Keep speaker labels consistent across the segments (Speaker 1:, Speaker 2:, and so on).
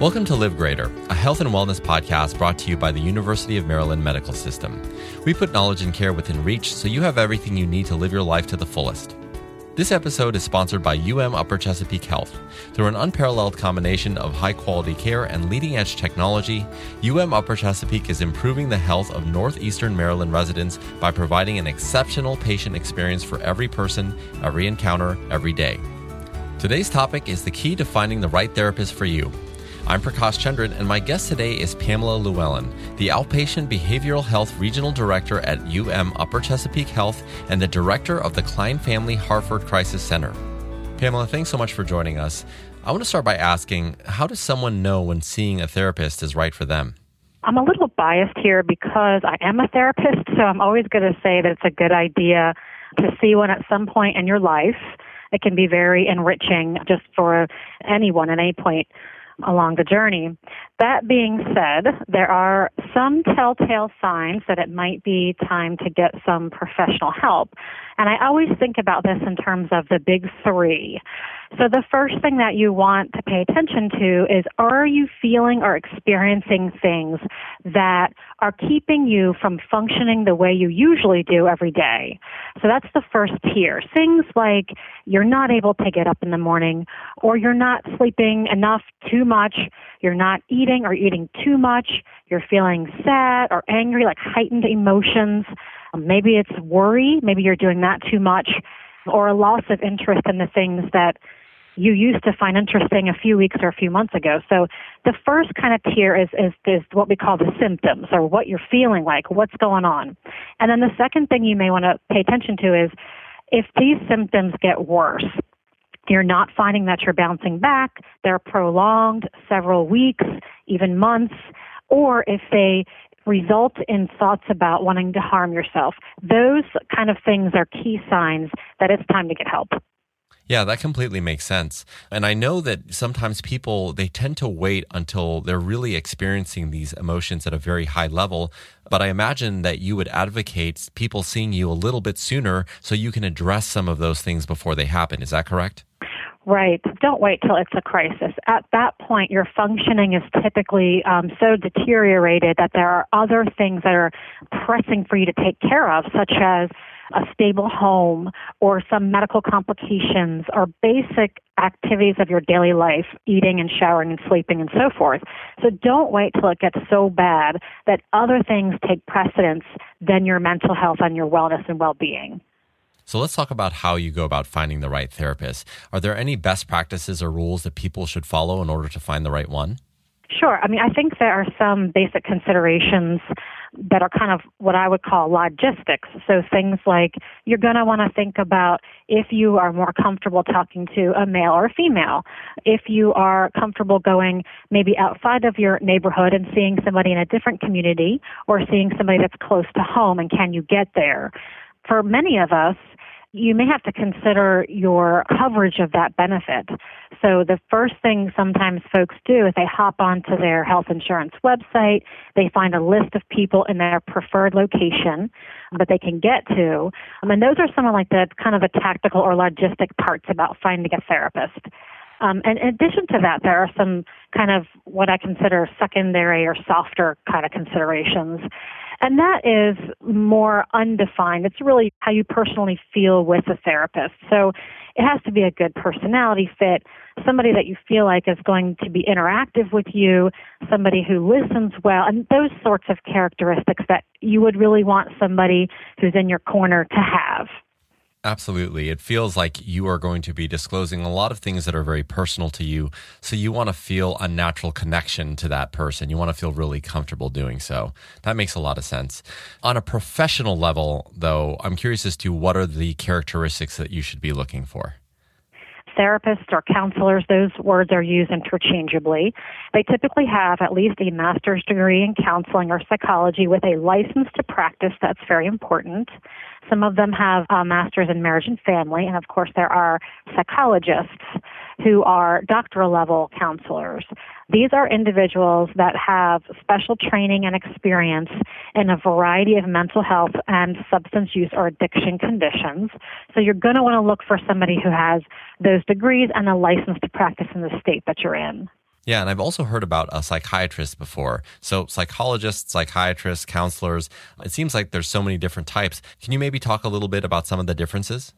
Speaker 1: Welcome to Live Greater, a health and wellness podcast brought to you by the University of Maryland Medical System. We put knowledge and care within reach so you have everything you need to live your life to the fullest. This episode is sponsored by UM Upper Chesapeake Health. Through an unparalleled combination of high quality care and leading edge technology, UM Upper Chesapeake is improving the health of Northeastern Maryland residents by providing an exceptional patient experience for every person, every encounter, every day. Today's topic is the key to finding the right therapist for you. I'm Prakash Chandran, and my guest today is Pamela Llewellyn, the Outpatient Behavioral Health Regional Director at UM Upper Chesapeake Health and the Director of the Klein Family Harford Crisis Center. Pamela, thanks so much for joining us. I want to start by asking how does someone know when seeing a therapist is right for them?
Speaker 2: I'm a little biased here because I am a therapist, so I'm always going to say that it's a good idea to see one at some point in your life. It can be very enriching just for anyone at any point along the journey. That being said, there are some telltale signs that it might be time to get some professional help. And I always think about this in terms of the big three. So the first thing that you want to pay attention to is are you feeling or experiencing things that are keeping you from functioning the way you usually do every day? So that's the first tier. Things like you're not able to get up in the morning or you're not sleeping enough too much, you're not eating or eating too much, you're feeling sad or angry, like heightened emotions. Maybe it's worry, maybe you're doing that too much or a loss of interest in the things that you used to find interesting a few weeks or a few months ago. So the first kind of tier is, is, is what we call the symptoms or what you're feeling like, what's going on. And then the second thing you may want to pay attention to is if these symptoms get worse, you're not finding that you're bouncing back, they're prolonged several weeks, even months, or if they result in thoughts about wanting to harm yourself. Those kind of things are key signs that it's time to get help.
Speaker 1: Yeah, that completely makes sense. And I know that sometimes people they tend to wait until they're really experiencing these emotions at a very high level, but I imagine that you would advocate people seeing you a little bit sooner so you can address some of those things before they happen. Is that correct?
Speaker 2: Right. Don't wait till it's a crisis. At that point, your functioning is typically um, so deteriorated that there are other things that are pressing for you to take care of, such as a stable home or some medical complications or basic activities of your daily life, eating and showering and sleeping and so forth. So don't wait till it gets so bad that other things take precedence than your mental health and your wellness and well being.
Speaker 1: So let's talk about how you go about finding the right therapist. Are there any best practices or rules that people should follow in order to find the right one?
Speaker 2: Sure. I mean, I think there are some basic considerations that are kind of what I would call logistics. So things like you're going to want to think about if you are more comfortable talking to a male or a female, if you are comfortable going maybe outside of your neighborhood and seeing somebody in a different community or seeing somebody that's close to home and can you get there. For many of us, you may have to consider your coverage of that benefit. So the first thing sometimes folks do is they hop onto their health insurance website, they find a list of people in their preferred location that they can get to. Um, and those are some of like the kind of the tactical or logistic parts about finding a therapist. Um, and in addition to that, there are some kind of what I consider secondary or softer kind of considerations. And that is more undefined. It's really how you personally feel with a therapist. So it has to be a good personality fit, somebody that you feel like is going to be interactive with you, somebody who listens well, and those sorts of characteristics that you would really want somebody who's in your corner to have.
Speaker 1: Absolutely. It feels like you are going to be disclosing a lot of things that are very personal to you. So you want to feel a natural connection to that person. You want to feel really comfortable doing so. That makes a lot of sense. On a professional level, though, I'm curious as to what are the characteristics that you should be looking for
Speaker 2: therapists or counselors, those words are used interchangeably. They typically have at least a master's degree in counseling or psychology with a license to practice. That's very important. Some of them have a master's in marriage and family, and of course, there are psychologists who are doctoral level counselors. These are individuals that have special training and experience in a variety of mental health and substance use or addiction conditions. So you're going to want to look for somebody who has those degrees and a license to practice in the state that you're in.
Speaker 1: Yeah, and I've also heard about a psychiatrist before. So, psychologists, psychiatrists, counselors, it seems like there's so many different types. Can you maybe talk a little bit about some of the differences?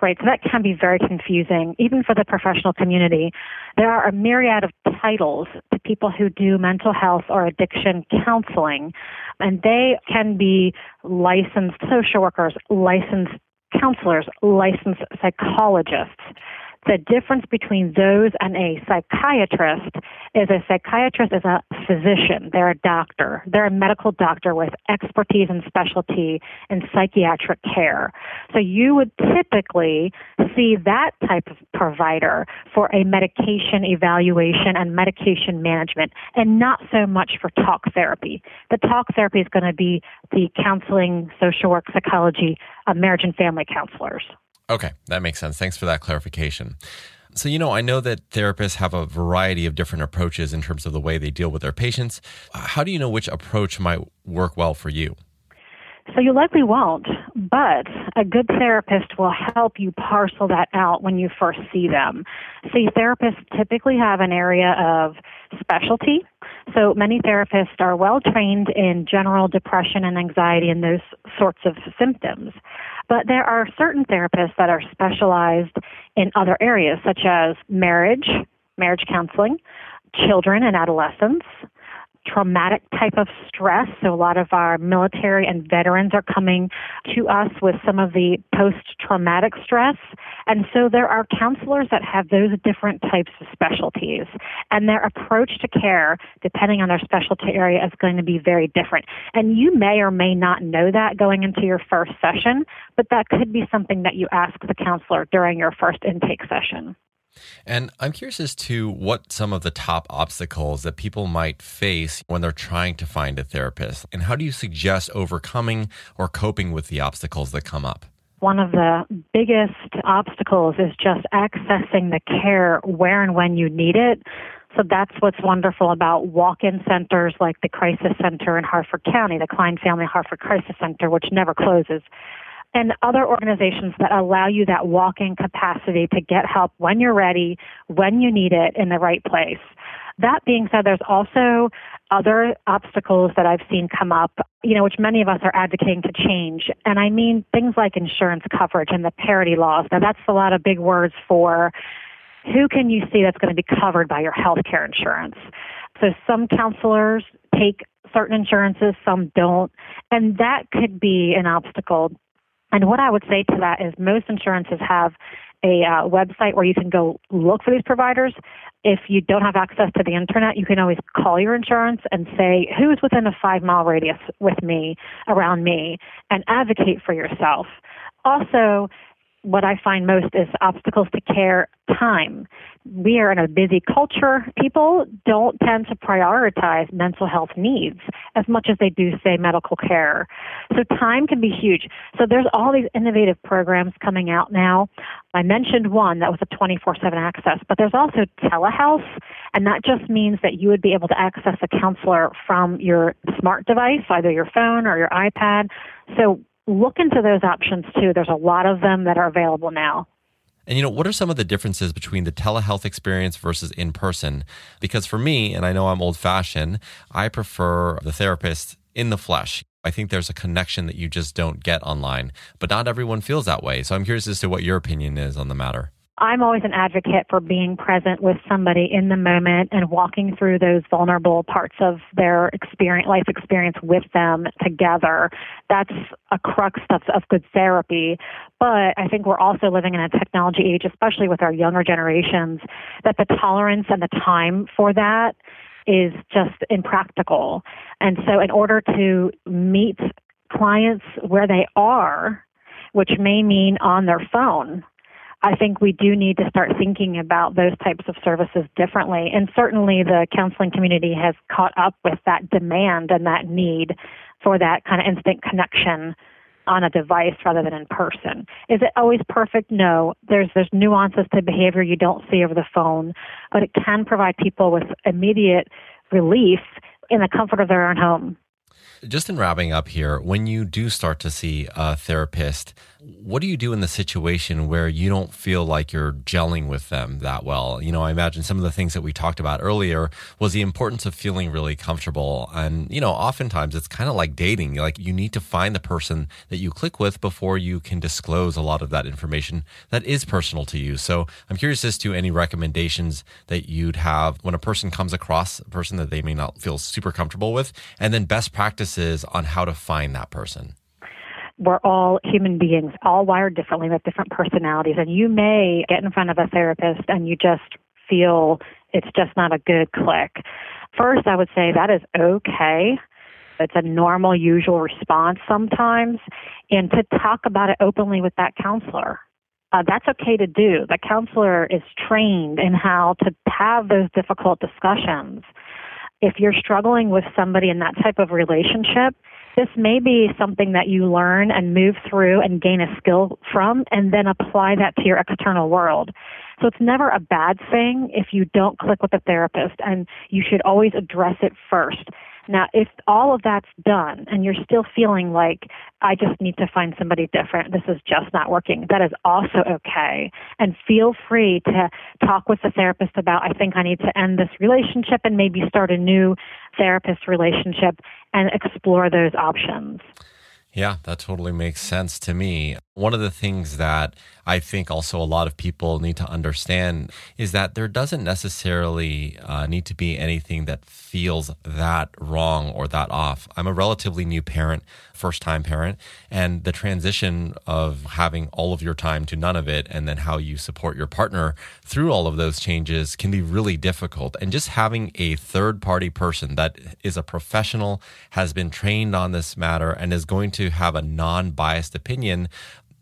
Speaker 2: Right, so that can be very confusing, even for the professional community. There are a myriad of titles to people who do mental health or addiction counseling, and they can be licensed social workers, licensed counselors, licensed psychologists. The difference between those and a psychiatrist is a psychiatrist is a physician. They're a doctor. They're a medical doctor with expertise and specialty in psychiatric care. So you would typically see that type of provider for a medication evaluation and medication management and not so much for talk therapy. The talk therapy is going to be the counseling, social work, psychology, uh, marriage and family counselors.
Speaker 1: Okay, that makes sense. Thanks for that clarification. So, you know, I know that therapists have a variety of different approaches in terms of the way they deal with their patients. How do you know which approach might work well for you?
Speaker 2: So you likely won't, but a good therapist will help you parcel that out when you first see them. See, therapists typically have an area of specialty. So many therapists are well trained in general depression and anxiety and those sorts of symptoms. But there are certain therapists that are specialized in other areas, such as marriage, marriage counseling, children and adolescents, traumatic type of stress. So a lot of our military and veterans are coming to us with some of the post-traumatic stress. And so there are counselors that have those different types of specialties. And their approach to care, depending on their specialty area, is going to be very different. And you may or may not know that going into your first session, but that could be something that you ask the counselor during your first intake session.
Speaker 1: And I'm curious as to what some of the top obstacles that people might face when they're trying to find a therapist. And how do you suggest overcoming or coping with the obstacles that come up?
Speaker 2: One of the biggest obstacles is just accessing the care where and when you need it. So that's what's wonderful about walk-in centers like the Crisis Center in Harford County, the Klein Family Harford Crisis Center, which never closes and other organizations that allow you that walk-in capacity to get help when you're ready, when you need it in the right place. That being said, there's also other obstacles that I've seen come up, you know, which many of us are advocating to change. And I mean things like insurance coverage and the parity laws. Now that's a lot of big words for who can you see that's going to be covered by your health care insurance. So some counselors take certain insurances, some don't. And that could be an obstacle and what I would say to that is most insurances have a uh, website where you can go look for these providers. If you don't have access to the internet, you can always call your insurance and say, who is within a five mile radius with me, around me, and advocate for yourself. Also, what I find most is obstacles to care time. We are in a busy culture. People don't tend to prioritize mental health needs as much as they do, say, medical care. So time can be huge. So there's all these innovative programs coming out now. I mentioned one that was a 24 7 access, but there's also telehealth, and that just means that you would be able to access a counselor from your smart device, either your phone or your iPad. So look into those options too. There's a lot of them that are available now.
Speaker 1: And you know, what are some of the differences between the telehealth experience versus in person? Because for me, and I know I'm old fashioned, I prefer the therapist in the flesh. I think there's a connection that you just don't get online, but not everyone feels that way. So I'm curious as to what your opinion is on the matter.
Speaker 2: I'm always an advocate for being present with somebody in the moment and walking through those vulnerable parts of their experience, life experience with them together. That's a crux of, of good therapy. But I think we're also living in a technology age, especially with our younger generations, that the tolerance and the time for that is just impractical. And so, in order to meet clients where they are, which may mean on their phone, I think we do need to start thinking about those types of services differently. And certainly the counseling community has caught up with that demand and that need for that kind of instant connection on a device rather than in person. Is it always perfect? No. There's there's nuances to behavior you don't see over the phone, but it can provide people with immediate relief in the comfort of their own home.
Speaker 1: Just in wrapping up here, when you do start to see a therapist, what do you do in the situation where you don't feel like you're gelling with them that well? You know, I imagine some of the things that we talked about earlier was the importance of feeling really comfortable. And, you know, oftentimes it's kind of like dating. Like you need to find the person that you click with before you can disclose a lot of that information that is personal to you. So I'm curious as to any recommendations that you'd have when a person comes across a person that they may not feel super comfortable with, and then best on how to find that person
Speaker 2: we're all human beings, all wired differently with different personalities. And you may get in front of a therapist and you just feel it's just not a good click. First, I would say that is okay. It's a normal, usual response sometimes. And to talk about it openly with that counselor. Uh, that's okay to do. The counselor is trained in how to have those difficult discussions. If you're struggling with somebody in that type of relationship, this may be something that you learn and move through and gain a skill from and then apply that to your external world. So it's never a bad thing if you don't click with a therapist and you should always address it first. Now, if all of that's done and you're still feeling like, I just need to find somebody different, this is just not working, that is also okay. And feel free to talk with the therapist about, I think I need to end this relationship and maybe start a new therapist relationship and explore those options.
Speaker 1: Yeah, that totally makes sense to me. One of the things that I think also a lot of people need to understand is that there doesn't necessarily uh, need to be anything that feels that wrong or that off. I'm a relatively new parent, first time parent, and the transition of having all of your time to none of it and then how you support your partner through all of those changes can be really difficult. And just having a third party person that is a professional, has been trained on this matter, and is going to have a non biased opinion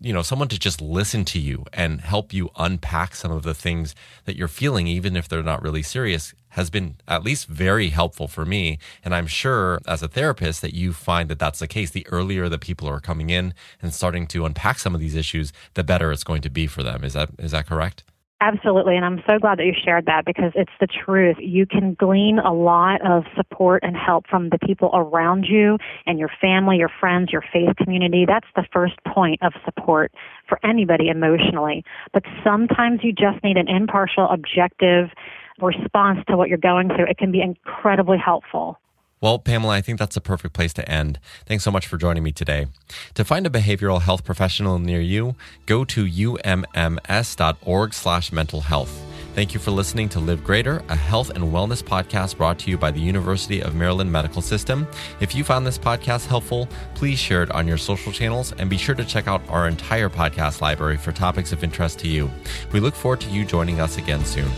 Speaker 1: you know, someone to just listen to you and help you unpack some of the things that you're feeling, even if they're not really serious, has been at least very helpful for me. And I'm sure as a therapist that you find that that's the case. The earlier the people are coming in and starting to unpack some of these issues, the better it's going to be for them. Is that, is that correct?
Speaker 2: Absolutely, and I'm so glad that you shared that because it's the truth. You can glean a lot of support and help from the people around you and your family, your friends, your faith community. That's the first point of support for anybody emotionally. But sometimes you just need an impartial, objective response to what you're going through. It can be incredibly helpful.
Speaker 1: Well, Pamela, I think that's a perfect place to end. Thanks so much for joining me today. To find a behavioral health professional near you, go to umms.org slash mental health. Thank you for listening to Live Greater, a health and wellness podcast brought to you by the University of Maryland Medical System. If you found this podcast helpful, please share it on your social channels and be sure to check out our entire podcast library for topics of interest to you. We look forward to you joining us again soon.